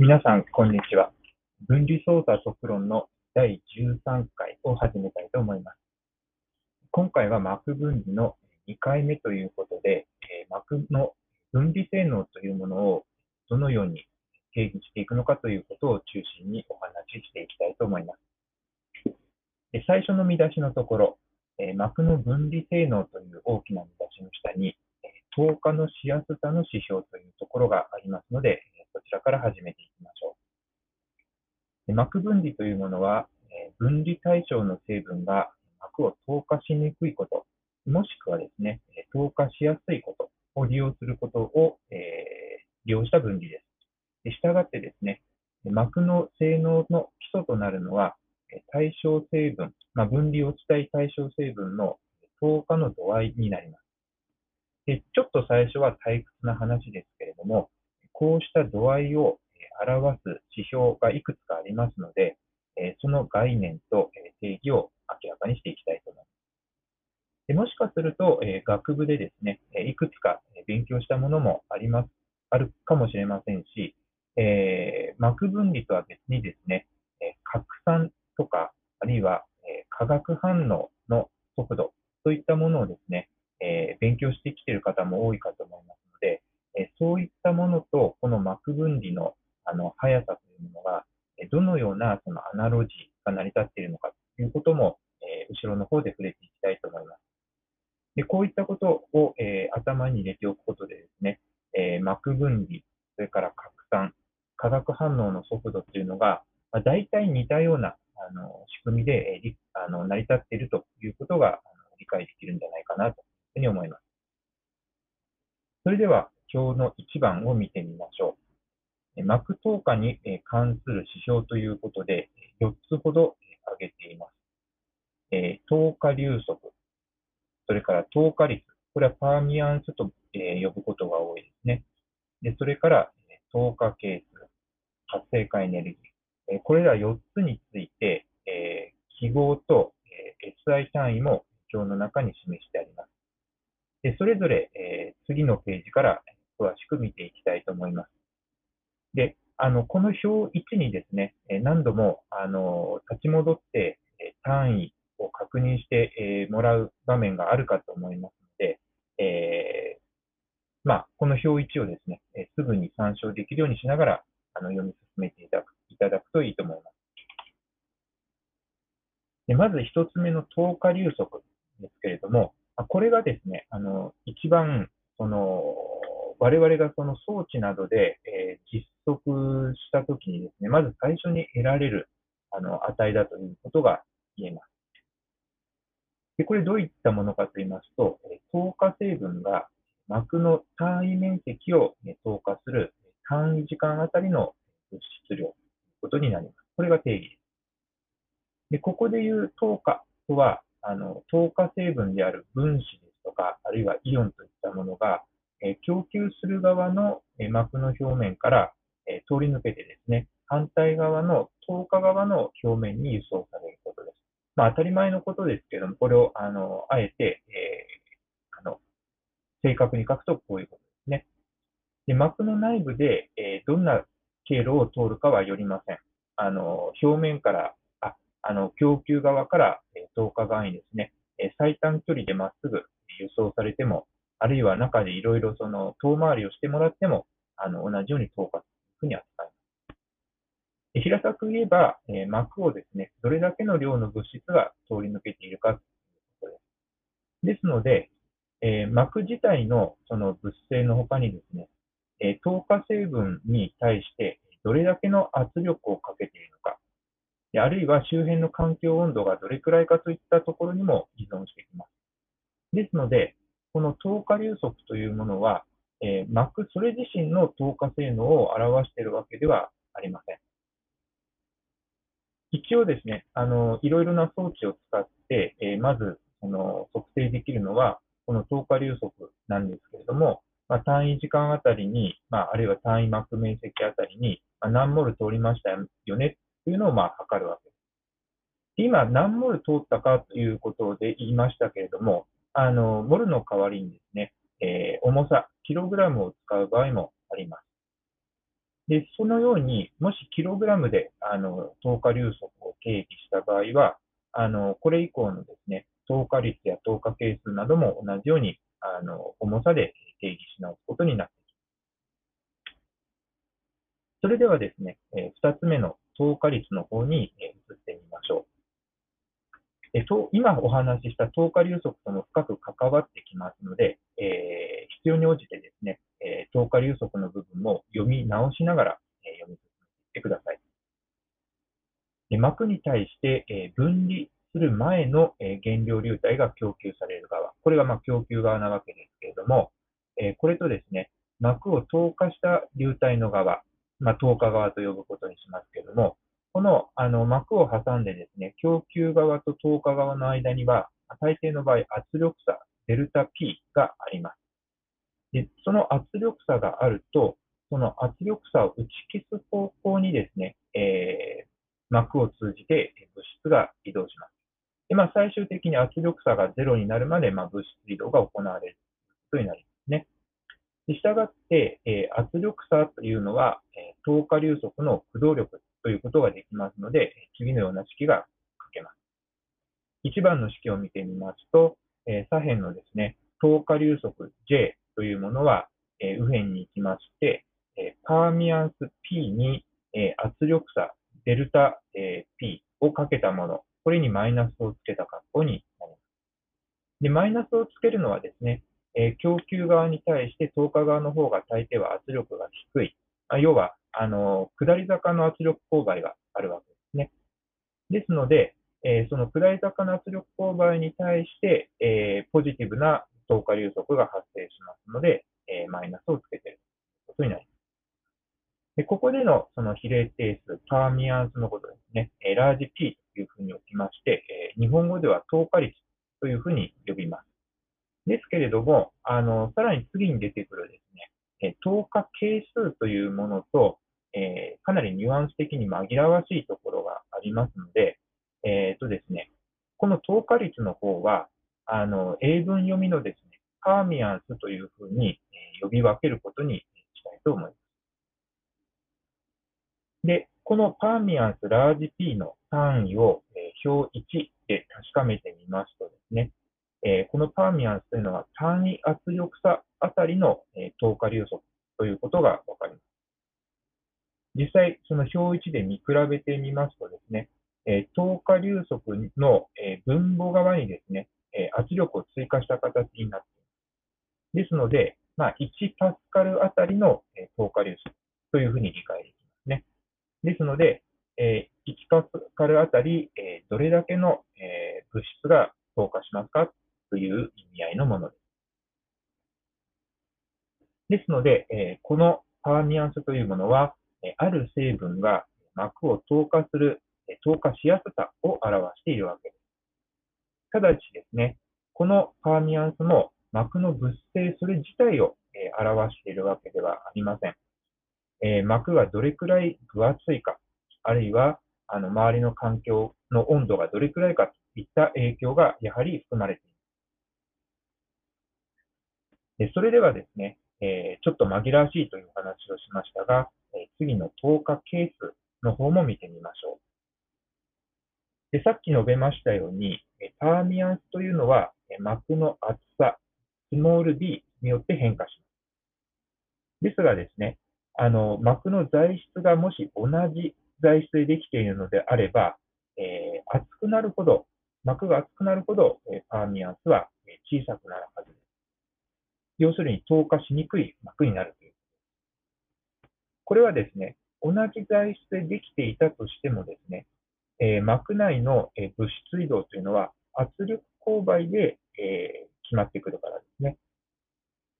皆さん、こんにちは。分離操作特論の第13回を始めたいと思います。今回は膜分離の2回目ということで、膜の分離性能というものをどのように定義していくのかということを中心にお話ししていきたいと思います。最初の見出しのところ、膜の分離性能という大きな見出しの下に、透過のしやすさの指標というところがありますので、こちらから始めていきましょう。膜分離というものは、分離対象の成分が膜を透過しにくいこと、もしくはですね、透過しやすいことを利用することを、えー、利用した分離です。したがってですね、膜の性能の基礎となるのは、対象成分、まあ、分離をしたい対象成分の透過の度合いになります。でちょっと最初は退屈な話ですけれども、こうした度合いを表す指標がいくつかありますので、その概念と定義を明らかにしていきたいと思います。もしかすると、学部でですね、いくつか勉強したものもあります、あるかもしれませんし、えー、膜分離とは別にですね、拡散とか、あるいは化学反応の速度といったものをですね、えー、勉強してきている方も多いかと思いますので、えそういったものと、この膜分離のあの速さというものが、どのようなそのアナロジーが成り立っているのかということも、え後ろの方で触れていきたいと思います。でこういったことを、え頭に入れておくことでですね、え膜分離、それから拡散、化学反応の速度というのが、まあ、大体似たようなあの仕組みで、えあの成り立っているということがあの理解できるんじゃないかなとふうに思います。それでは、表の1番を見てみましょう。膜透過に関する指標ということで、4つほど挙げています。透過流速、それから透過率、これはパーミアンスと呼ぶことが多いですね。でそれから透過係数、活性化エネルギー。これら4つについて、記号と SI 単位も表の中に示してあります。でそれぞれえ次のページから詳しく見ていきたいと思います。で、あの、この表1にですね、何度も、あの、立ち戻って単位を確認してえもらう場面があるかと思いますので、えー、まあ、この表1をですね、すぐに参照できるようにしながら、あの、読み進めていただくいただくといいと思います。でまず1つ目の透過流速ですけれども、これがですね、あの、一番、その、我々がその装置などで、えー、実測したときにですね、まず最初に得られるあの値だということが言えます。でこれどういったものかと言いますと、透過成分が膜の単位面積を透過する単位時間あたりの物質量ということになります。これが定義です。でここでいう透過とは、あの透過成分である分子ですとか、あるいはイオンといったものが、え供給する側の膜の表面から、え通り抜けてですね、反対側の透過側の表面に輸送されることです。まあ、当たり前のことですけども、これをあのあえて、えー、あの正確に書くとこういうことですね。で膜の内部で、えどんな経路を通るかはよりません。あの表面からあの供給側から、え透過側にですね、え最短距離でまっすぐ輸送されても、あるいは中でいろいろその遠回りをしてもらっても、あの同じように透過というふうに扱います。平たく言えば、え、膜をですね、どれだけの量の物質が通り抜けているかということです。ですので、えー、膜自体のその物性の他にですね、えー、透過成分に対してどれだけの圧力をかけているのか、あるいは周辺の環境温度がどれくらいかといったところにも依存してきます。ですので、この透過流速というものは、えー、膜それ自身の透過性能を表しているわけではありません。一応ですね、あの、いろいろな装置を使って、えー、まず、その、測定できるのは、この透過流速なんですけれども、まあ、単位時間あたりに、まあ、あるいは単位膜面積あたりに、まあ、何モル通りましたよねというのを、まあ、測るわけです。今、何モル通ったかということで言いましたけれども、あの、モルの代わりにですね、えー、重さ、キログラムを使う場合もあります。で、そのように、もしキログラムで、あの、透過流速を定義した場合は、あの、これ以降のですね、透過率や透過係数なども同じように、あの、重さで定義し直すことになっています。それではですね、え2つ目の透過率の方に、え移ってみましょう。えと今お話しした透過流速とも深く関わってきますので、えー、必要に応じてですね、えー、透過流速の部分も読み直しながら、えー、読み進めていってください。で膜に対して、え分離する前の、え原料流体が供給される側、これがま供給側なわけですけれども、えこれとですね、膜を透過した流体の側、まあ、透過側と呼ぶことにしますけれども、このあの膜を挟んでですね、供給側と透過側の間には、大抵の場合、圧力差、デルタ P があります。でその圧力差があると、その圧力差を打ち消す方向にですね、えー、膜を通じて物質が移動します。で、まあ、最終的に圧力差がゼロになるまで、まあ、物質移動が行われるということになります。したがって、えー、圧力差というのは、えー、透過流速の駆動力ということができますので、次のような式が書けます。1番の式を見てみますと、えー、左辺のですね、透過流速 J というものは、え右辺に行きまして、えパーミアンス P に、え圧力差デルタ、え P をかけたもの、これにマイナスをつけた格好になります。で、マイナスをつけるのはですね、え供給側に対して透過側の方が大抵は圧力が低い。あ要は、あの、下り坂の圧力勾配があるわけですね。ですので、えー、その下り坂の圧力勾配に対して、えー、ポジティブな透過流速が発生しますので、えー、マイナスをつけていることになります。でここでのその比例定数、パーミアンスのことですね、えラージ P というふうに置きまして、え日本語では透過率というふうに呼びます。ですけれども、あの、さらに次に出てくるですね、え透過係数というものと、えかなりニュアンス的に紛らわしいところがありますので、えっ、ー、とですね、この透過率の方は、あの、英文読みのですね、パーミアンスというふうに、呼び分けることにしたいと思います。で、このパーミアンスラージ P の単位を、え、表1で確かめてみますとですね、えー、このパーミアンスというのは単位圧力差あたりの、えー、透過流速ということがわかります。実際、その表1で見比べてみますとですね、えー、透過流速の、え、分母側にですね、え、圧力を追加した形になっています。ですので、まあ、1パスカルあたりの、えー、透過流速というふうに理解できますね。ですので、え、1パスカルあたり、え、どれだけの、え、物質が透過しますかという意味合いのものです。ですので、えー、このパーミアンスというものは、えある成分が膜を透過する、え透過しやすさを表しているわけです。ただしですね、このパーミアンスも膜の物性それ自体を、え表しているわけではありません。え、膜がどれくらい分厚いか、あるいはあの周りの環境の温度がどれくらいかといった影響がやはり含まれています。でそれではですね、えー、ちょっと紛らわしいという話をしましたが、えー、次の透過係数の方も見てみましょう。でさっき述べましたように、パーミアンスというのは膜の厚さ、スモール d によって変化します。ですがですね、あの、膜の材質がもし同じ材質でできているのであれば、えー、厚くなるほど、膜が厚くなるほど、えー、パーミアンスは小さくなるはずです。要するに透過しにくい膜になるという。これはですね、同じ材質でできていたとしてもですね、えー、膜内の、え物質移動というのは圧力勾配で、え決まってくるからですね。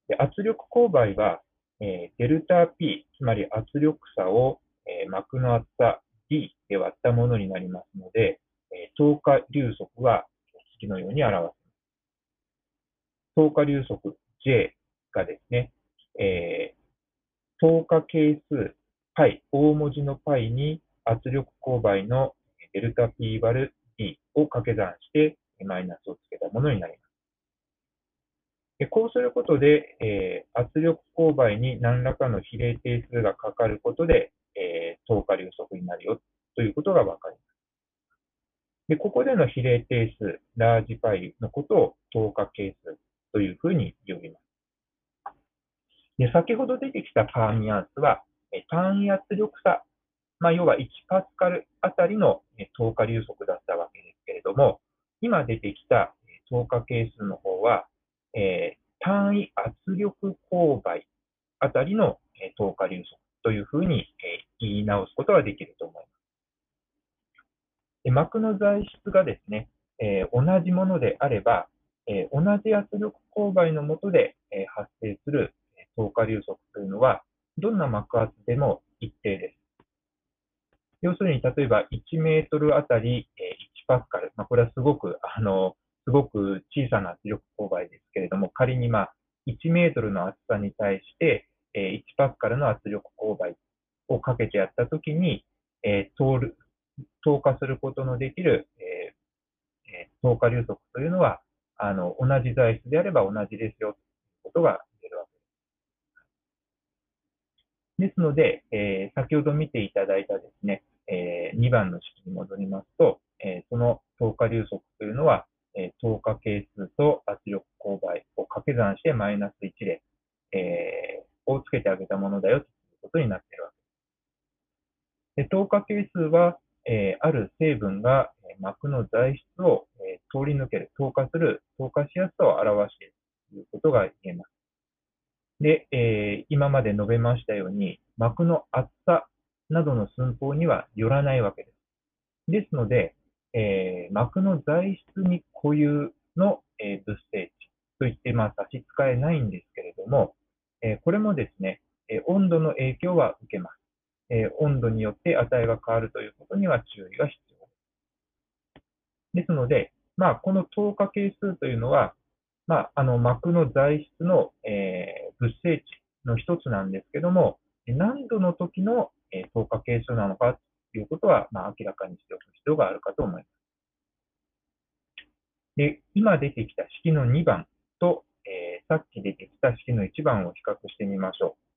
で圧力勾配は、えデルタ P、つまり圧力差を、え膜の厚さ D で割ったものになりますので、え透過流速は次のように表す。透過流速 J がですね、えー、透過係数 π、大文字の π に圧力勾配のデルタ P 割る D を掛け算してマイナスをつけたものになります。でこうすることで、えー、圧力勾配に何らかの比例定数がかかることで、えー、透過流速になるよということがわかります。で、ここでの比例定数、ラージパイのことを透過係数というふうに呼びます。で、先ほど出てきたパーミアンスは、単位圧力差、まあ、要は1パスカルあたりの透過流速だったわけですけれども、今出てきた透過係数の方は、えー、単位圧力勾配あたりの透過流速というふうに言い直すことができると思います。膜の材質がですね、えー、同じものであれば、え、同じ圧力勾配の下で、え、発生する透過流速というのは、どんな膜圧でも一定です。要するに、例えば1メートルあたり、え1パスカル、まあ、これはすごく、あの、すごく小さな圧力勾配ですけれども、仮にまあ1メートルの厚さに対して、え1パスカルの圧力勾配をかけてやったときに、え通る、透過することのできる、えー、透過流速というのは、あの、同じ材質であれば同じですよ、ということが言えるわけです。ですので、えー、先ほど見ていただいたですね、えー、2番の式に戻りますと、えその透過流速というのは、え透過係数と圧力勾配を掛け算してマイナス1で、えをつけてあげたものだよということになっているわけです。で透過係数は、えある成分が膜の材質を、え通り抜ける、透過する、透過しやすさを表しているということが言えます。で、えー、今まで述べましたように、膜の厚さなどの寸法にはよらないわけです。ですので、えー、膜の材質に固有の、えー、物性値といって、まあ、差し支えないんですけれども、えー、これもですね、え温度の影響は受けます。え温度によって値が変わるということには注意が必要です。ので、まあ、この透過係数というのは、まあ、あの膜の材質の、え物性値の一つなんですけども、何度の時の、え透過係数なのかということは、まあ、明らかにしておく必要があるかと思います。で、今出てきた式の2番と、えー、さっき出てきた式の1番を比較してみましょう。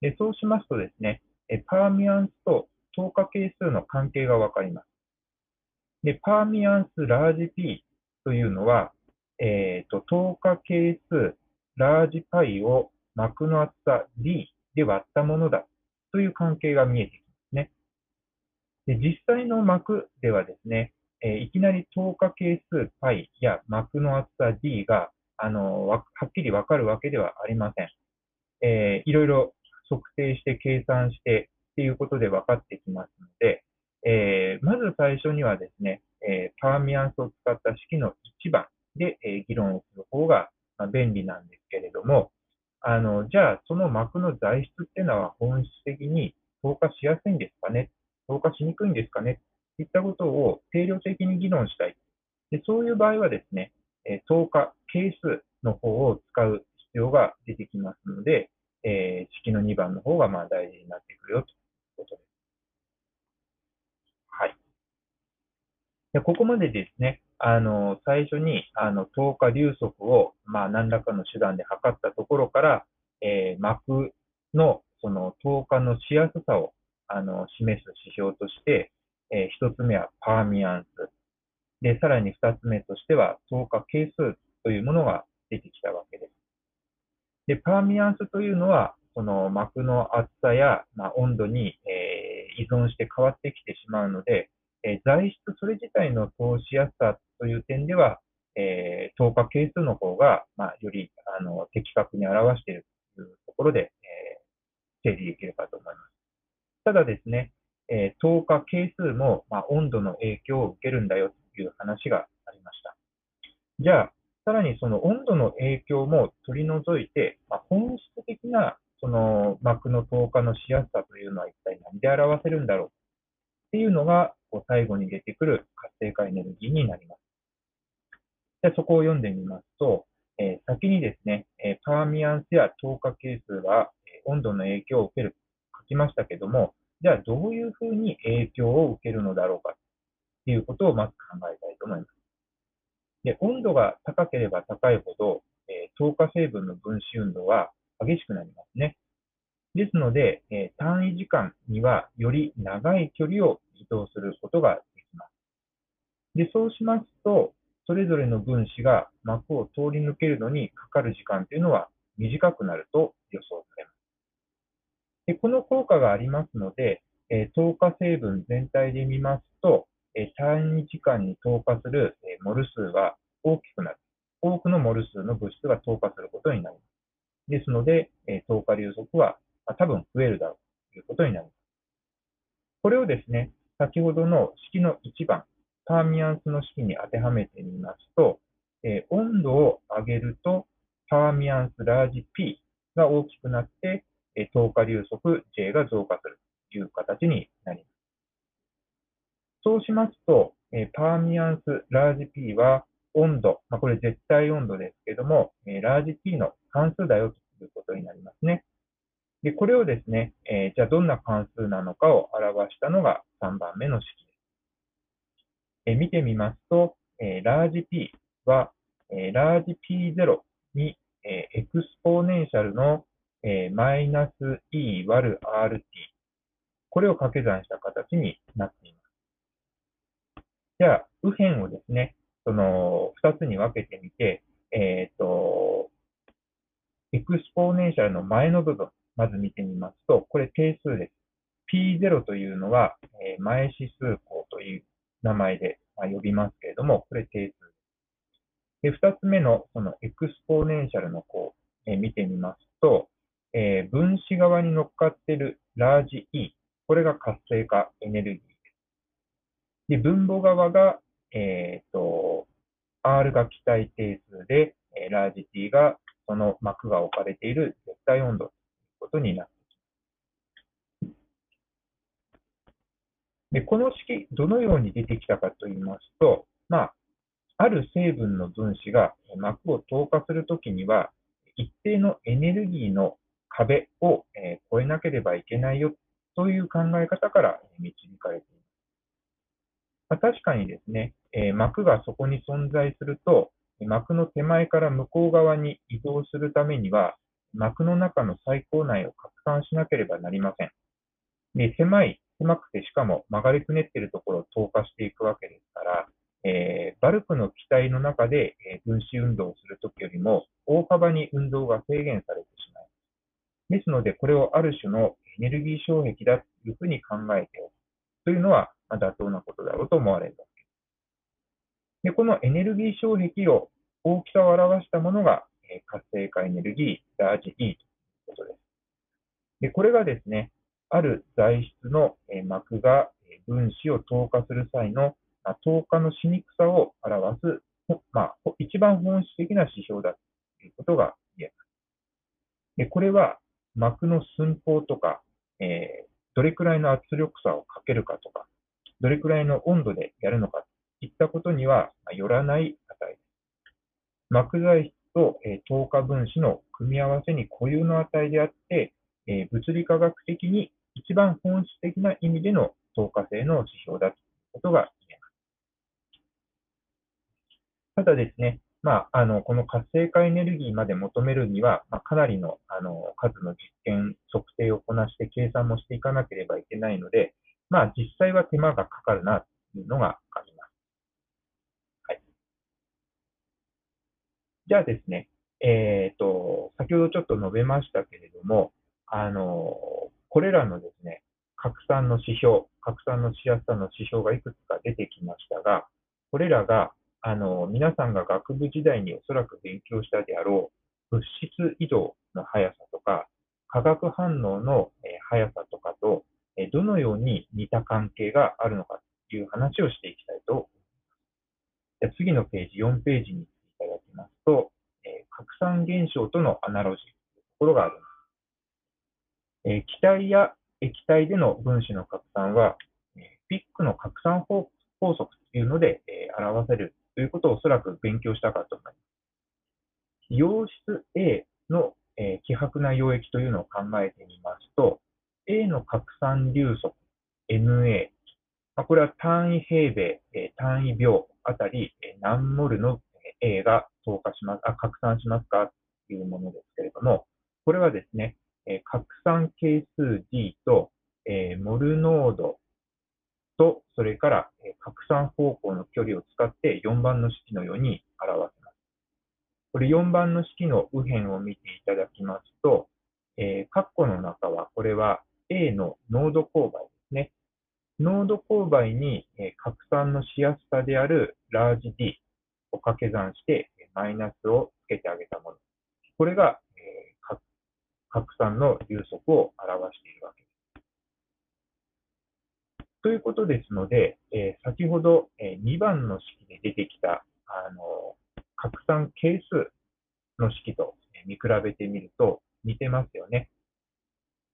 でそうしますとですね、パーミアンスと透過係数の関係がわかります。で、パーミアンスラージ P というのは、えっ、ー、と、透過係数ラージパイを膜の厚さ D で割ったものだという関係が見えてきますね。で実際の膜ではですね、えー、いきなり透過係数 π や膜の厚さ d が、あのはっきりわかるわけではありません。えー、いろいろ測定して計算してっていうことで分かってきますので、えー、まず最初にはですね、えー、パーミアンスを使った式の1番で、えー、議論をする方が、便利なんですけれども、あの、じゃあその膜の材質っていうのは本質的に透過しやすいんですかね？透過しにくいんですかね？といったことを定量的に議論したい。でそういう場合はですね、え透過係数の方を使う必要が出てきますので、え、式の2番の方がまあ大事になってくるよとです。はい。でここまでですね、あの、最初に、あの、透過流速を、まあ、何らかの手段で測ったところから、えー、膜の、その、透過のしやすさをあの、示す指標として、えー、1つ目はパーミアンス。で、さらに2つ目としては、透過係数というものが出てきたわけです。で、パーミアンスというのは、その膜の厚さや、まあ、温度に、えー、依存して変わってきてしまうので、え、材質それ自体の通しやすさという点では、えー、透過係数の方が、まあ、よりあの的確に表しているというところで、えー、整理できるかと思います。ただですね、えー、透過係数も、まあ、温度の影響を受けるんだよという話がありました。じゃあ、さらにその温度の影響も取り除いて、まあ、本質的なその膜の透過のしやすさというのは一体何で表せるんだろう？っていうのがこう最後に出てくる活性化エネルギーになります。でそこを読んでみますと、えー、先にですね、え、パーミアンスや透過係数は、え温度の影響を受けると書きましたけども、じゃあどういうふうに影響を受けるのだろうかということをまず考えたいと思います。で、温度が高ければ高いほど、え透過成分の分子運動は激しくなりますね。ですので、え単位時間にはより長い距離を移動することができます。で、そうしますと、それぞれの分子が膜を通り抜けるのにかかる時間というのは短くなると予想されます。でこの効果がありますので、え透過成分全体で見ますと、え単位時間に透過する、えモル数は大きくなる。多くのモル数の物質が透過することになります。ですので、え透過流速は、ま多分増えるだろうということになります。これをですね、先ほどの式の1番、パーミアンスの式に当てはめてみますと、え温度を上げると、パーミアンスラージ P が大きくなって、え透過流速 J が増加するという形になります。そうしますと、えパーミアンスラージ P は温度、まあ、これ絶対温度ですけども、えラージ P の関数だよということになりますね。で、これをですね、えー、じゃあどんな関数なのかを表したのが3番目の式です。えー、見てみますと、えー、ラージ P は、えー、ラージ P0 に、えー、エクスポーネンシャルの、えー、マイナス E 割る RT。これを掛け算した形になっています。じゃあ、右辺をですね、その2つに分けてみて、えっ、ー、と、 exponential の前の部分、まず見てみますと、これ定数です。P0 というのは、え、前指数項という名前で、呼びますけれども、これ定数です。で、2つ目のその exponential の項、え、見てみますと、え、分子側に乗っかっているラージ E、これが活性化エネルギーです。で、分母側が、えっ、ー、と、R が気体定数で、えー、ラージ T がその膜が置かれている絶対温度ことになってきます。で、この式、どのように出てきたかと言いますと、まあ、ある成分の分子が膜を透過するときには、一定のエネルギーの壁を、え越えなければいけないよという考え方から導かれています。まあ、確かにですね、え膜がそこに存在すると、膜の手前から向こう側に移動するためには、膜の中の細胞内を拡散しなければなりません。で狭い、狭くてしかも曲がりくねっているところを透過していくわけですから、えー、バルクの気体の中で、え分子運動をするときよりも大幅に運動が制限されてしまいます。ですので、これをある種のエネルギー障壁だというふうに考えておくというのは、ま妥当なことだろうと思われるわけです。で、このエネルギー障壁を大きさを表したものが、活性化エネルギー、ラージ E ということです。で、これがですね、ある材質の膜が分子を透過する際の透過のしにくさを表す、まあ、一番本質的な指標だということが言えます。で、これは膜の寸法とか、えー、どれくらいの圧力差をかけるかとか、どれくらいの温度でやるのかといったことにはよらない値です。膜材と、え透過分子の組み合わせに固有の値であって、え物理化学的に一番本質的な意味での透過性の指標だということが言えます。ただですね、まあ、あのこの活性化エネルギーまで求めるには、まあ、かなりのあの数の実験、測定をこなして計算もしていかなければいけないので、まあ、実際は手間がかかるなというのがあります。はい。じゃあですね、えっ、ー、と、先ほどちょっと述べましたけれども、あの、これらのですね、拡散の指標、拡散のしやすさの指標がいくつか出てきましたが、これらが、あの、皆さんが学部時代におそらく勉強したであろう、物質移動の速さとか、化学反応の速さとかとどのように似た関係があるのかという話をしていきたいと思います。次のページ、4ページにますと、拡散現象とのアナロジーというところがあります。え気体や液体での分子の拡散は、えピックの拡散法則というのでえ表せるということをおそらく勉強したかと思います。溶質 A のえ希薄な溶液というのを考えてみますと、A の拡散流速 NA、まこれは単位平米、単位秒あたり何モルの A が透過します、あ、拡散しますかというものですけれども、これはですね、え拡散係数 G と、えモルノードと、それから、え拡散方向の距離を使って4番の式のように表せます。これ4番の式の右辺を見ていただきますと、えー、括弧の中は、これは A の濃度勾配ですね。濃度勾配に、え拡散のしやすさであるラージ D を掛け算して、マイナスをつけてあげたもの。これが、えー、拡散の流速を表しているわけです。ということですので、えー、先ほど、えー、2番の式で出てきた、あの拡散係数の式と見比べてみると似てますよね。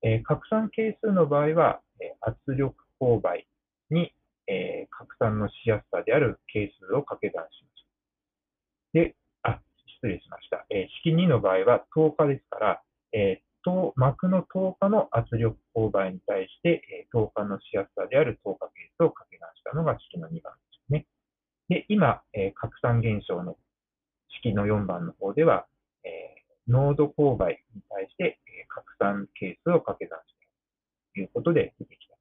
え、拡散係数の場合は、え圧力勾配に、え、拡散のしやすさである係数を掛け算し。で、あ、失礼しました。えー、式2の場合は10日ですから、えー、膜の10日の圧力勾配に対して、えー、10日のしやすさである10日係数を掛け算したのが式の2番ですね。で、今、えー、拡散現象の式の4番の方では、えー、濃度勾配に対して、えー、拡散係数を掛け算したということで出てきた。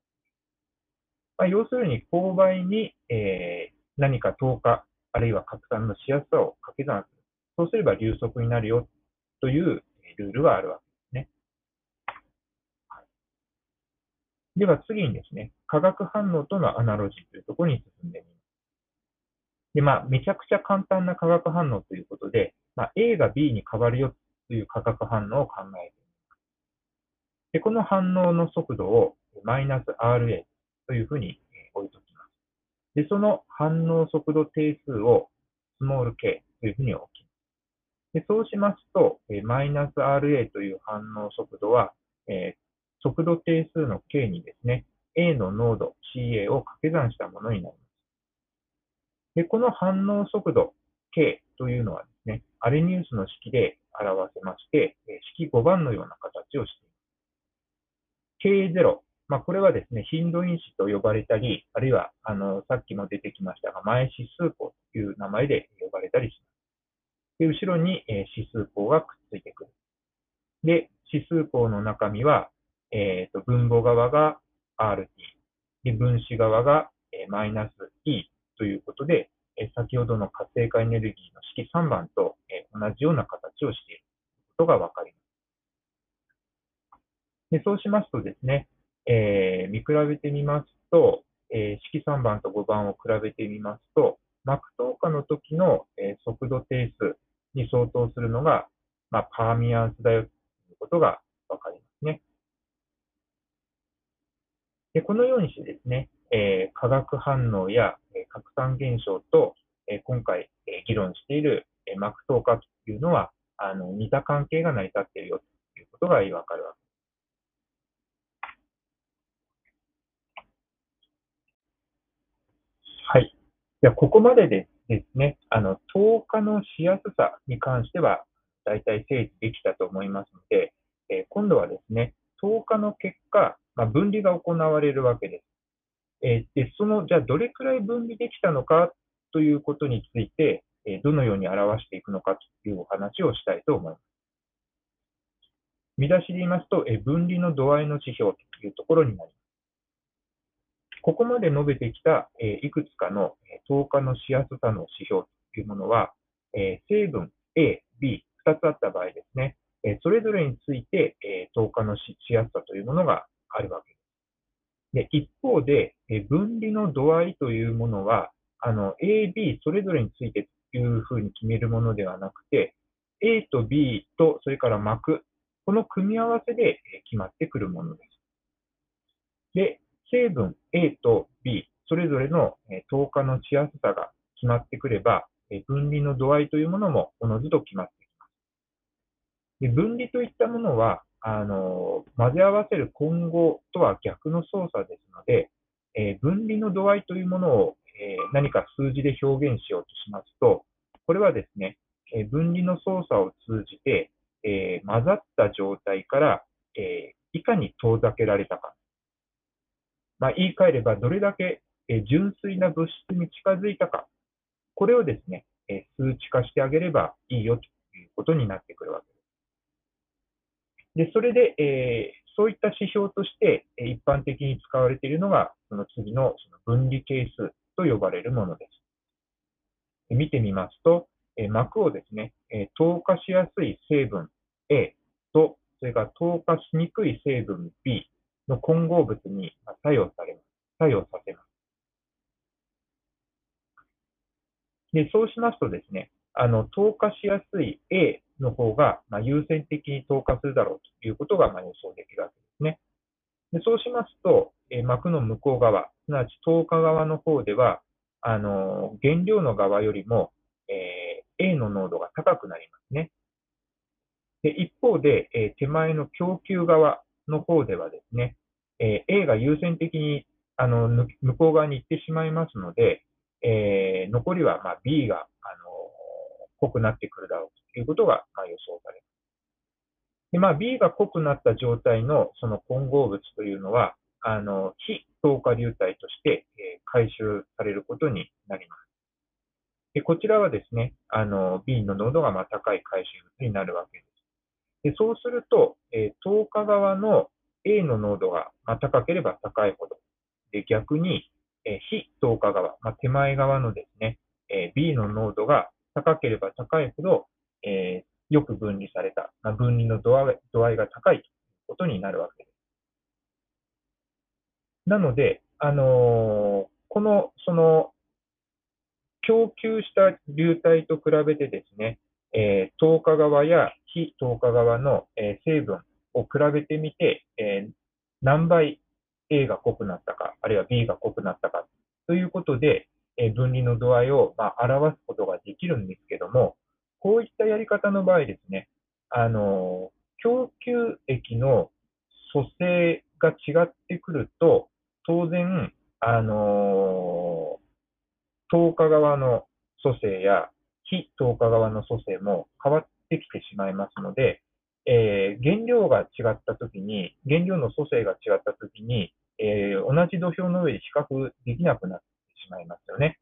まあ、要するに、勾配に、えー、何か透過、あるいは拡散のしやすさを掛け算する。そうすれば流速になるよというルールはあるわけですね。はい、では次にですね、化学反応とのアナロジーというところに進んでみます。で、まあ、めちゃくちゃ簡単な化学反応ということで、まあ、A が B に変わるよという化学反応を考えています。で、この反応の速度をマイナス RA というふうに置いておきます。で、その反応速度定数をスモール k というふうに置きます。でそうしますと、マイナス RA という反応速度は、えー、速度定数の k にですね、A の濃度 CA を掛け算したものになります。で、この反応速度 K というのはですね、アレニウスの式で表せまして、式5番のような形をしています。K0、まあ、これはですね、頻度因子と呼ばれたり、あるいは、あの、さっきも出てきましたが、前指数項という名前で呼ばれたりします。で、後ろに、え指数項がくっついてくる。で、指数項の中身は、えっ、ー、と、分母側が RT、で、分子側が、えマイナス E ということで、え先ほどの活性化エネルギーの式3番と、え同じような形をしていることがわかります。でそうしますとですね、えー、見比べてみますと、えー、式3番と5番を比べてみますと、膜透過の時の、え速度定数に相当するのが、まあ、パーミアンスだよということがわかりますね。でこのようにしてですね、えー、化学反応や拡散現象と、え今回、え議論している、え膜透過というのは、あの似た関係が成り立っているよということがわかるわけです。はい。では、ここまででですね、あの、透過のしやすさに関しては、大体整理できたと思いますので、え今度はですね、透過の結果、まあ、分離が行われるわけです。えで、その、じゃあどれくらい分離できたのかということについて、えどのように表していくのかというお話をしたいと思います。見出しで言いますと、え分離の度合いの指標というところになります。ここまで述べてきた、えいくつかの透過のしやすさの指標というものは、え成分 A、B、2つあった場合ですね、えそれぞれについて、え透過のしやすさというものがあるわけです。で、一方で、え分離の度合いというものは、あの、A、B それぞれについてというふうに決めるものではなくて、A と B と、それから膜、この組み合わせで決まってくるものです。で、成分 A と B、それぞれの透過のしやすさが決まってくれば、分離の度合いというものもおのずと決まってきます。で分離といったものは、あの、混ぜ合わせる混合とは逆の操作ですので、えー、分離の度合いというものを、えー、何か数字で表現しようとしますと、これはですね、えー、分離の操作を通じて、え混ざった状態から、えいかに遠ざけられたか。まあ、言い換えれば、どれだけ、純粋な物質に近づいたか。これをですね、数値化してあげればいいよということになってくるわけです。で、それで、えー、そういった指標として一般的に使われているのが、その次のその分離係数と呼ばれるものです。見てみますと、え膜をですね、え透過しやすい成分 A と、それから透過しにくい成分 B の混合物に作用されます。作用させます。で、そうしますとですね、あの、透過しやすい A の方が、ま優先的に透過するだろうということが、ま予想できるわけですね。でそうしますと、え膜の向こう側、すなわち透過側の方では、あの、原料の側よりも、えー、A の濃度が高くなりますね。で一方で、え、手前の供給側の方ではですね、えー、A が優先的にあの向こう側に行ってしまいますので、えー、残りはまあ B が、あの濃くなってくるだろうということがまあ予想されます。でまあ、B が濃くなった状態のその混合物というのは、あの非透過流体として、えー、回収されることになります。でこちらはですね、あの B の濃度がまあ高い回収物になるわけです。でそうすると、えー、透過側の A の濃度が、まあ、高ければ高いほど、で逆に、えー、非透過側、まあ、手前側のですね、えー、B の濃度が高ければ高いほど、えー、よく分離された、まあ、分離の度合い度合いが高いということになるわけです。なので、あのこの、その、供給した流体と比べてですね、えー、透過側や非透過側の、え、成分を比べてみて、え、何倍 A が濃くなったか、あるいは B が濃くなったかということで、え分離の度合いを、ま、表すことができるんですけども、こういったやり方の場合ですね、あの供給液の組成が違ってくると、当然、あの透過側の組成や非透過側の組成も変わってきてしまいますので、えー、原料が違ったときに、原料の組成が違ったときに、えー、同じ土俵の上で比較できなくなってしまいますよね。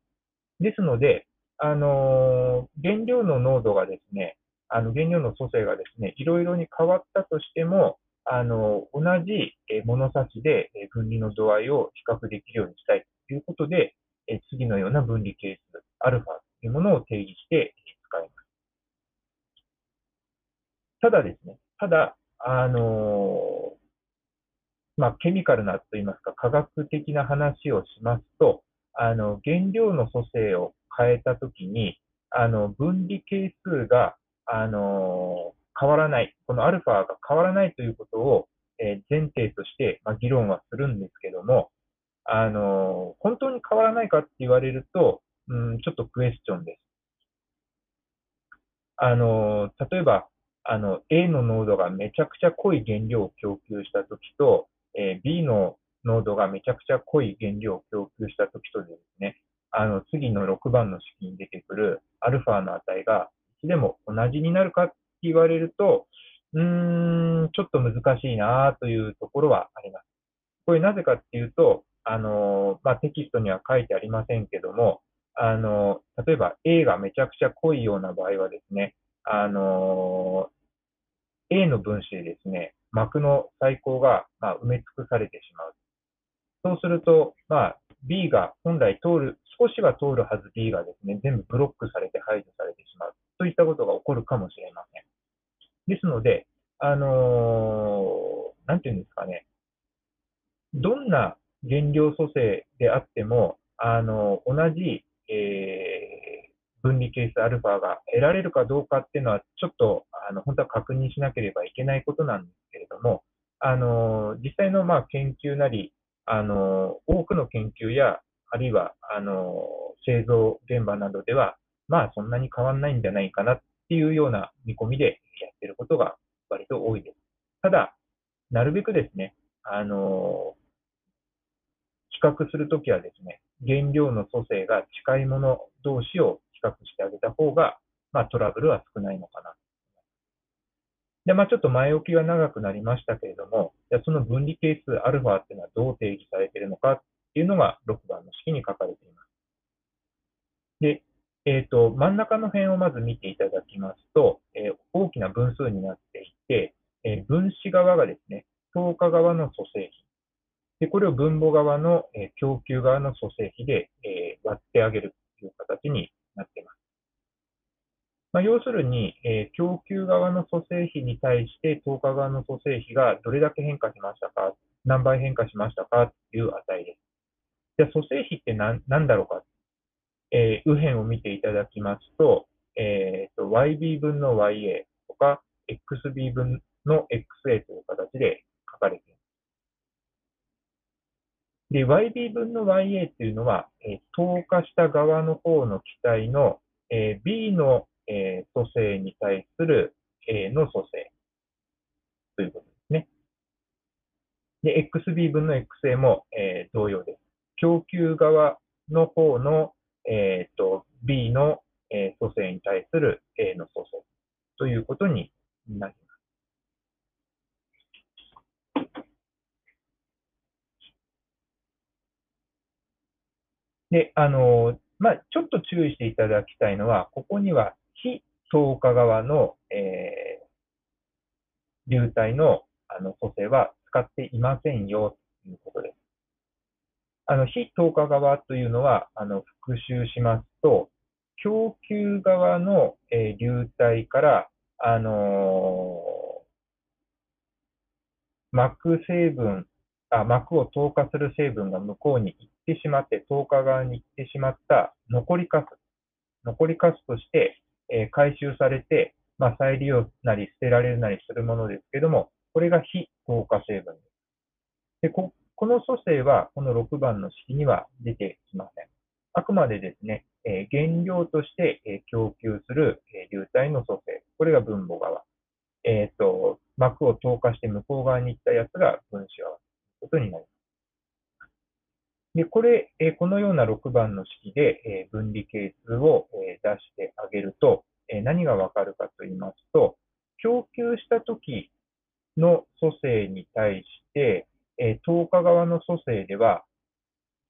ですので、あのー、原料の濃度がですね、あの原料の組成がですね、いろいろに変わったとしても、あの同じ物差しで分離の度合いを比較できるようにしたいということで、次のような分離係数、アルファというものを定義して使います。ただですね、ただ、あのまあ、ケミカルなといいますか、科学的な話をしますと、あの原料の組成を変えたときに、あの分離係数が、あの変わらない、このアルファが変わらないということを、え前提として、まあ、議論はするんですけども、あの本当に変わらないかって言われると、うん、ちょっとクエスチョンです。あの例えば、あの、A の濃度がめちゃくちゃ濃い原料を供給したときと、えー、B の濃度がめちゃくちゃ濃い原料を供給したときとですね、あの、次の6番の式に出てくるアルファの値がいつでも同じになるかって言われると、うーん、ちょっと難しいなというところはあります。これなぜかっていうと、あの、まあ、テキストには書いてありませんけども、あの、例えば A がめちゃくちゃ濃いような場合はですね、あの、A の分子でですね、膜の最高が、ま埋め尽くされてしまう。そうすると、まあ、B が本来通る、少しは通るはず B がですね、全部ブロックされて排除されてしまう。といったことが起こるかもしれません。ですので、あのー、なんていうんですかね、どんな原料組成であっても、あのー、同じ、えー、分離係数アルファが得られるかどうかっていうのは、ちょっと、あの、本当は確認しなければいけないことなんですけれども、あの、実際の、まあ、研究なり、あの、多くの研究や、あるいは、あの、製造現場などでは、まあ、そんなに変わんないんじゃないかなっていうような見込みでやってることが割と多いです。ただ、なるべくですね、あの、比較するときはですね、原料の組成が近いもの同士を比較してあげた方が、まあ、トラブルは少ないのかな。で、まあ、ちょっと前置きが長くなりましたけれども、じゃその分離係数アルファっていうのはどう定義されているのかっていうのが6番の式に書かれています。で、えっ、ー、と、真ん中の辺をまず見ていただきますと、えー、大きな分数になっていて、えー、分子側がですね、等価側の組成比。で、これを分母側の、え供給側の組成比で、え割ってあげるという形に。まあ、要するに、え供給側の組成比に対して等価側の組成比がどれだけ変化しましたか、何倍変化しましたかという値です。じゃあ、組成比って何何だろうかえー、右辺を見ていただきますと、えーと、yb 分の ya とか xb 分の xa という形で書かれています。で、yb 分の ya っていうのは、えー、した側の方の気体の、えー、b の、えー、組成に対する a の組成ということですね。で、xb 分の xa も、えー、同様です。供給側の方のえ、ー、と、B の、えー、組成に対する A の組成ということになります。で、あの、まあ、ちょっと注意していただきたいのは、ここには非透過側の、えー、流体のあの組成は使っていませんよということです。あの、非透過側というのは、あの、復習しますと、供給側の、えー、流体から、あのー、膜成分あ、膜を透過する成分が向こうに行ってしまって、透過側に行ってしまった残りカス、残りカスとして、え、回収されて、まあ、再利用なり捨てられるなりするものですけども、これが非透過成分です。でここの組成は、この6番の式には出てきません。あくまでですね、え原料として、え供給する、え流体の組成。これが分母側。えっ、ー、と、膜を透過して向こう側に行ったやつが分子側ということになります。で、これ、えこのような6番の式で、え分離係数を、え出してあげると、え何がわかるかと言いますと、供給した時の組成に対して、えー、10日側の組成では、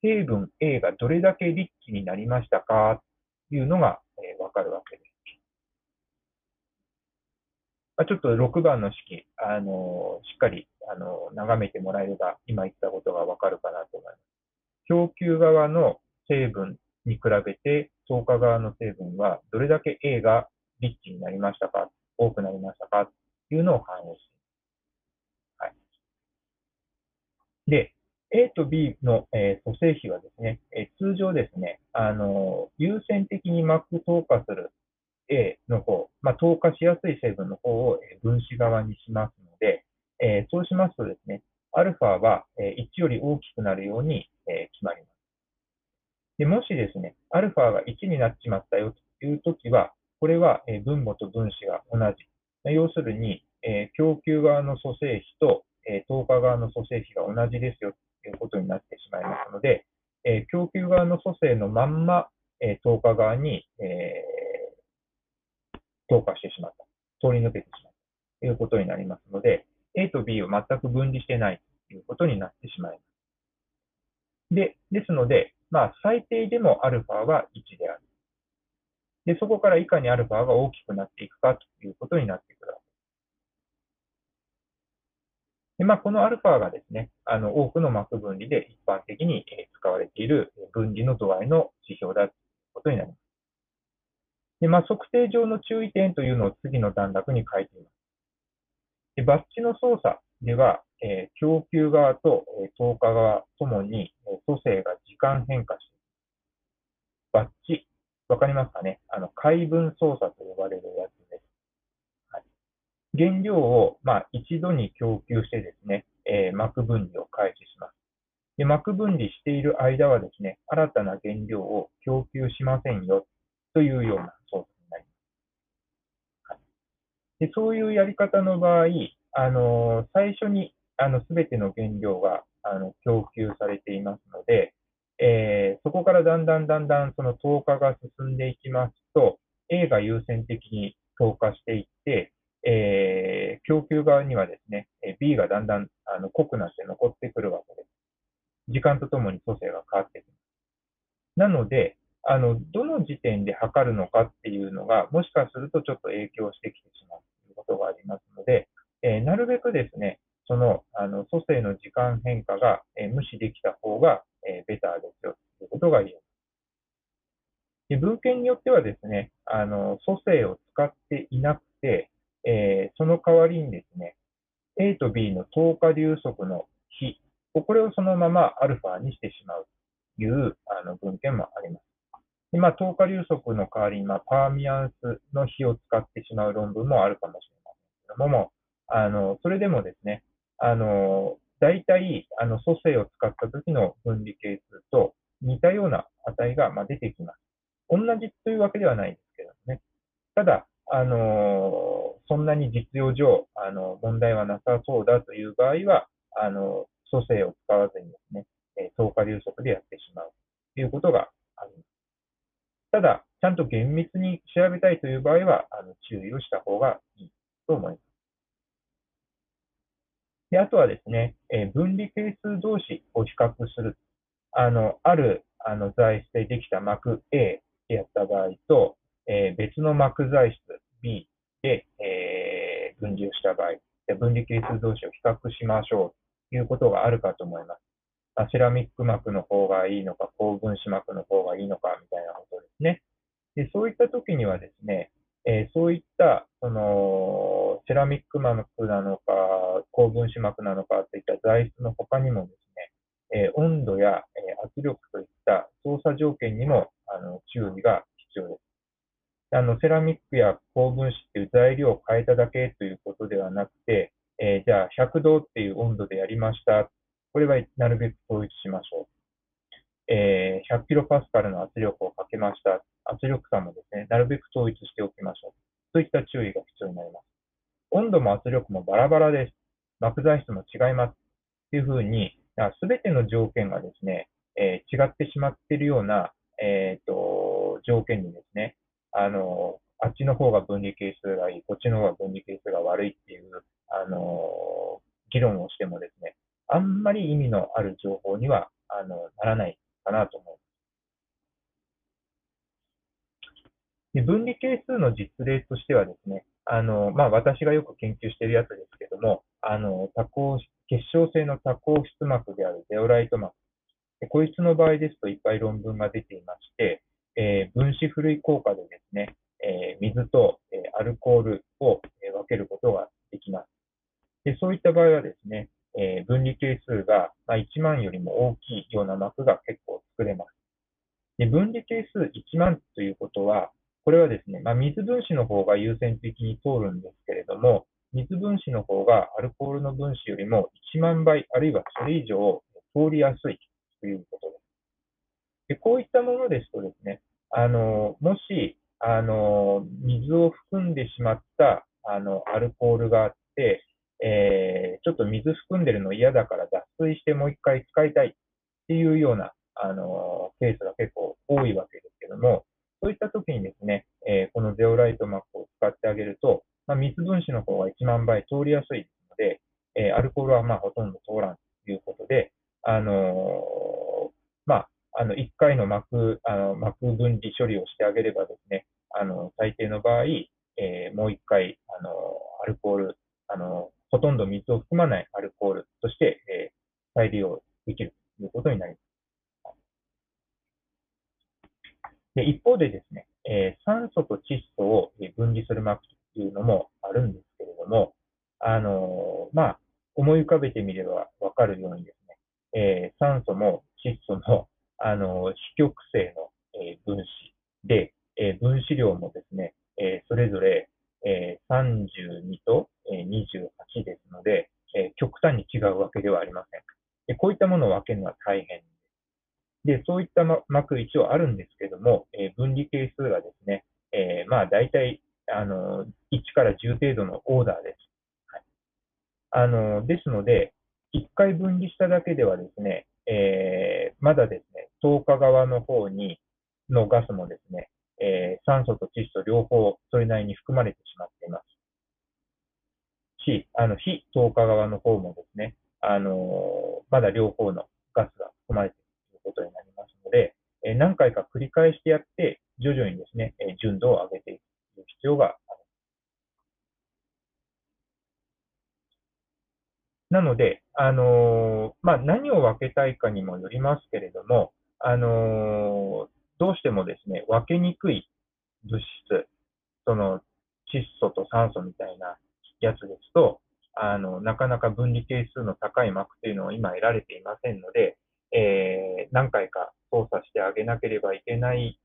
成分 A がどれだけリッチになりましたかというのが、え、わかるわけです。ま、ちょっと6番の式、あの、しっかり、あの、眺めてもらえれば、今言ったことがわかるかなと思います。供給側の成分に比べて、10日側の成分はどれだけ A がリッチになりましたか、多くなりましたか？というのを反映してで、A と B の、えー、組成比はですね、えー、通常ですね、あのー、優先的に膜透過する A の方、まあ、透過しやすい成分の方を、え分子側にしますので、えそうしますとですね、アルファは、え1より大きくなるように、え決まります。でもしですね、アルファが1になっちまったよというときは、これは、え分母と分子が同じ。要するに、え供給側の組成比とえ10日側の組成比が同じですよということになってしまいますので、え供給側の組成のまんま、え10日側に、えー、投下してしまった。通り抜けてしまったということになりますので、A と B を全く分離してないということになってしまいます。で、ですので、まあ、最低でもアルファは1である。で、そこから以下にアルファが大きくなっていくかということになってくるわけです。でまあ、このアルファがですね、あの多くの膜分離で一般的に使われている分離の度合いの指標だということになります。でまあ、測定上の注意点というのを次の段落に書いています。でバッチの操作では、えー、供給側と、えー、投下側ともに、えー、組成が時間変化します。バッチ、わかりますかね？あの、回分操作と呼ばれるやつです。はい原料を、まあ、一度に供給してですね、えー、膜分離を開始します。で膜分離している間はですね、新たな原料を供給しませんよというような操作になります。はい、でそういうやり方の場合、あの、最初にあの全ての原料があの供給されていますので、えー、そこからだんだんだんだんその透過が進んでいきますと、A が優先的に透過していって、えー、供給側にはですね、B がだんだんあの濃くなって残ってくるわけです。時間とともに組成が変わってきます。なので、あの、どの時点で測るのかっていうのが、もしかするとちょっと影響してきてしまうということがありますので、えー、なるべくですね、その、あの、蘇生の時間変化が、えー、無視できた方が、えー、ベターですよということが言えます。で文献によってはですね、あの、蘇生を使っていなくて、え、その代わりにですね、A と B の等価流速の比、これをそのままアルファにしてしまうというあの文献もあります。でまあ、等価流速の代わりに、まあ、パーミアンスの比を使ってしまう論文もあるかもしれませんけど、もあのそれでもですね、あの大体あの組成を使った時の分離係数と似たような値が、まあ、出てきます。同じというわけではないんですけどもね。ただ、あのそんなに実用上あの問題はなさそうだという場合は、あの組成を使わずにですね、等価流速でやってしまうということがあります。ただ、ちゃんと厳密に調べたいという場合は、あの注意をした方がいいと思います。であとはですね、え分離係数同士を比較する。あの、あるあの材質でできた膜 A でやった場合と、えー、別の膜材質 B で、えー、分離をした場合、で分離係数同士を比較しましょうということがあるかと思います。セラミック膜の方がいいのか、高分子膜の方がいいのか、みたいなことですね。でそういった時にはですね、えー、そういった、その、セラミック膜なのか、高分子膜なのかといった材質の他にもですね、えー、温度や、え圧力といった操作条件にもあの注意が必要です。あのセラミックや高分子っていう材料を変えただけということではなくて、えー、じゃあ100度っていう温度でやりましたこれはなるべく統一しましょう。えー、100キロパスカルの圧力をかけました。圧力差もですね、なるべく統一しておきましょう。といった注意が必要になります。温度も圧力もバラバラです。膜材質も違います。というふうに、すべての条件がですね、えー、違ってしまっているような、えーと、条件にですね、あの、あっちの方が分離係数がいい、こっちの方が分離係数が悪いっていう、あの、議論をしてもですね、あんまり意味のある情報にはあのならないかなと思います。で分離係数の実例としてはですね、あのまあ、私がよく研究しているやつですけども、あの多項結晶性の多項質膜であるゼオライト膜。こいつの場合ですといっぱい論文が出ていまして、えー、分子ふるい効果でですね、えー、水と、えー、アルコールを、え分けることができます。でそういった場合はですね、えー、分離係数が、まあ、1万よりも大きいような膜が結構作れます。で分離係数1万ということは、これはですね、まあ、水分子の方が優先的に通るんですけれども、水分子の方がアルコールの分子よりも1万倍、あるいはそれ以上通りやすいということです。でこういったものですとですね、あのもしあの水を含んでしまったあのアルコールがあって、えー、ちょっと水含んでるの嫌だから脱水してもう一回使いたいっていうような、あのケースが結構多いわけですけども、そういった時にですね、えー、このゼオライトマップを使ってあげると、まあ、水分子の方が1万倍通りやすいので、えー、アルコールはまあほとんど通らんということで、あのまあ、あの1回の膜あの膜分離処理をしてあげればですね、あの最低の場合、えー、もう1回あのアルコールあのほとんど水を含まないアルコールとして、えー、再利用できるということになります。で一方でですね、えー、酸素と窒素を分離する膜というのもあるんですけれども、あのー、まあ、思い浮かべてみればわかるようにですね、えー、酸素も窒素も、あの非極性の、え分子で、え分子量もですね、えそれぞれ、え32と、え28ですので、え極端に違うわけではありません。でこういったものを分けるのは大変です。で、そういった膜一応あるんですけども、え分離係数がですね、えー、まあ大体あの1から10程度のオーダーです。はい、あですので、1回分離しただけではですね、えー、まだですね、10日側の方にのガスもですね、えー、酸素と窒素両方それなりに含まれてしまっています。し、あの非透過側の方もですね、あのまだ両方のガスが含まれているということになりますので、え何回か繰り返してやって、徐々にですね、え純度を上げていく必要がある。なので、あのまあ、何を分けたいかにもよりますけれども、あのどうしてもですね、分けにくい物質、その窒素と酸素みたいなやつですと、あのなかなか分離係数の高い膜というのは今得られていませんので、えー、何回か操作してあげなければいけない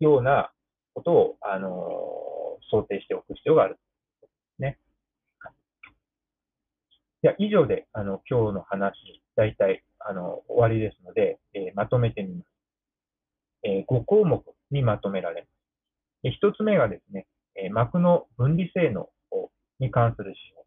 ようなことを、あの想定しておく必要がある。ね。いや、以上で、あの、今日の話、大体、あの、終わりですので、えー、まとめてみます。えー、5項目にまとめられます。で1つ目がですね、えー、膜の分離性能に関する指標。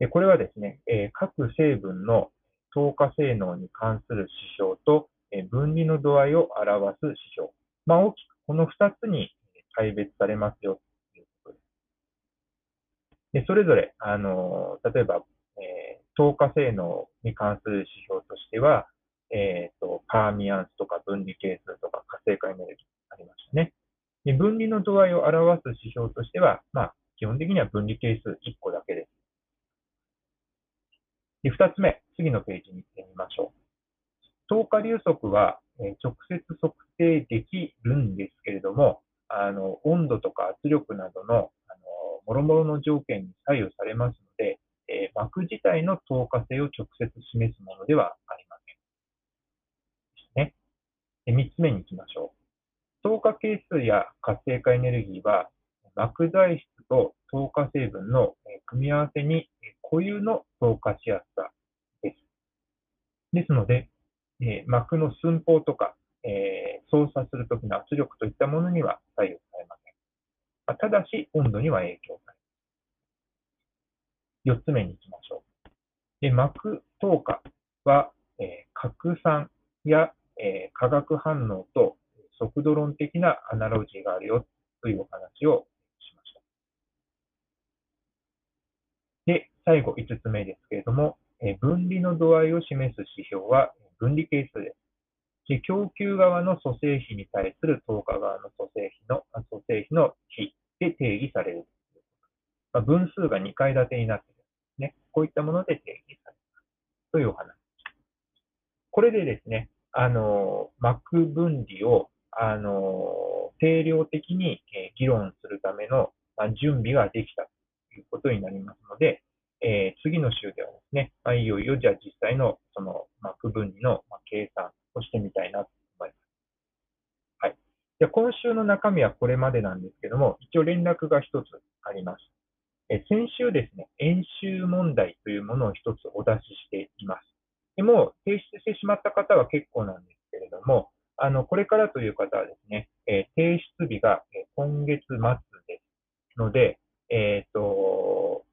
でこれはですね、え各成分の透過性能に関する指標と、え分離の度合いを表す指標。まあ、大きくこの2つに大別されますよということです。でそれぞれ、あの例えば、えー、透過性能に関する指標としては、えーと、パーミアンスとか分離係数とか活性化エネルギーありましたね。で分離の度合いを表す指標としては、まあ、基本的には分離係数1個だけです。で、2つ目、次のページに行ってみましょう。透過流速は、え直接測定できるんですけれども、あの温度とか圧力などのあの諸々の条件に左右されますので、えー、膜自体の透過性を直接示すものではありません。ですね。で3つ目に行きましょう。透過係数や活性化エネルギーは、膜材質と透過成分の組み合わせに固有の透過しやすさです。ですので、えー、膜の寸法とか、えー、操作するときの圧力といったものには左右されません。まあ、ただし、温度には影響。4つ目に行きましょう。で膜透過は、えー、拡散や、えー、化学反応と速度論的なアナロジーがあるよというお話をしましたで、最後5つ目ですけれどもえ、分離の度合いを示す指標は分離係数です。で供給側の組成比に対する透過側の組成比の組成比の比で定義される。まあ、分数が2階建てになっているね。こういったもので定義されます。というお話。これでですね、あの、膜分離を、あの、定量的に議論するための準備ができたということになりますので、えー、次の週ではですね、まあ、いよいよじゃあ実際のその、まあ、区分離の、計算をしてみたいなと思います。はい。じゃ今週の中身はこれまでなんですけども、一応連絡が一つあります。え先週ですね、演習問題というものを一つお出ししています。でも、提出してしまった方は結構なんですけれども、あの、これからという方はですね、え提出日が今月末ですので、えっ、ー、と、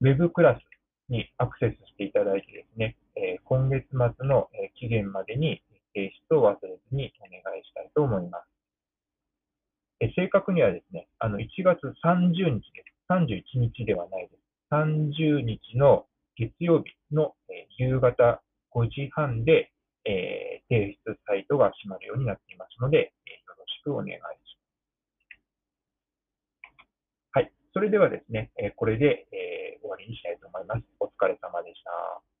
ウェブクラスにアクセスしていただいてですね、え、今月末の期限までに提出を忘れずにお願いしたいと思います。正確にはですね、あの1月30日です。31日ではないです。30日の月曜日の、夕方5時半で、えー、提出サイトが閉まるようになっていますので、よろしくお願いします。はいそれではですね、これで終わりにしたいと思います。お疲れ様でした。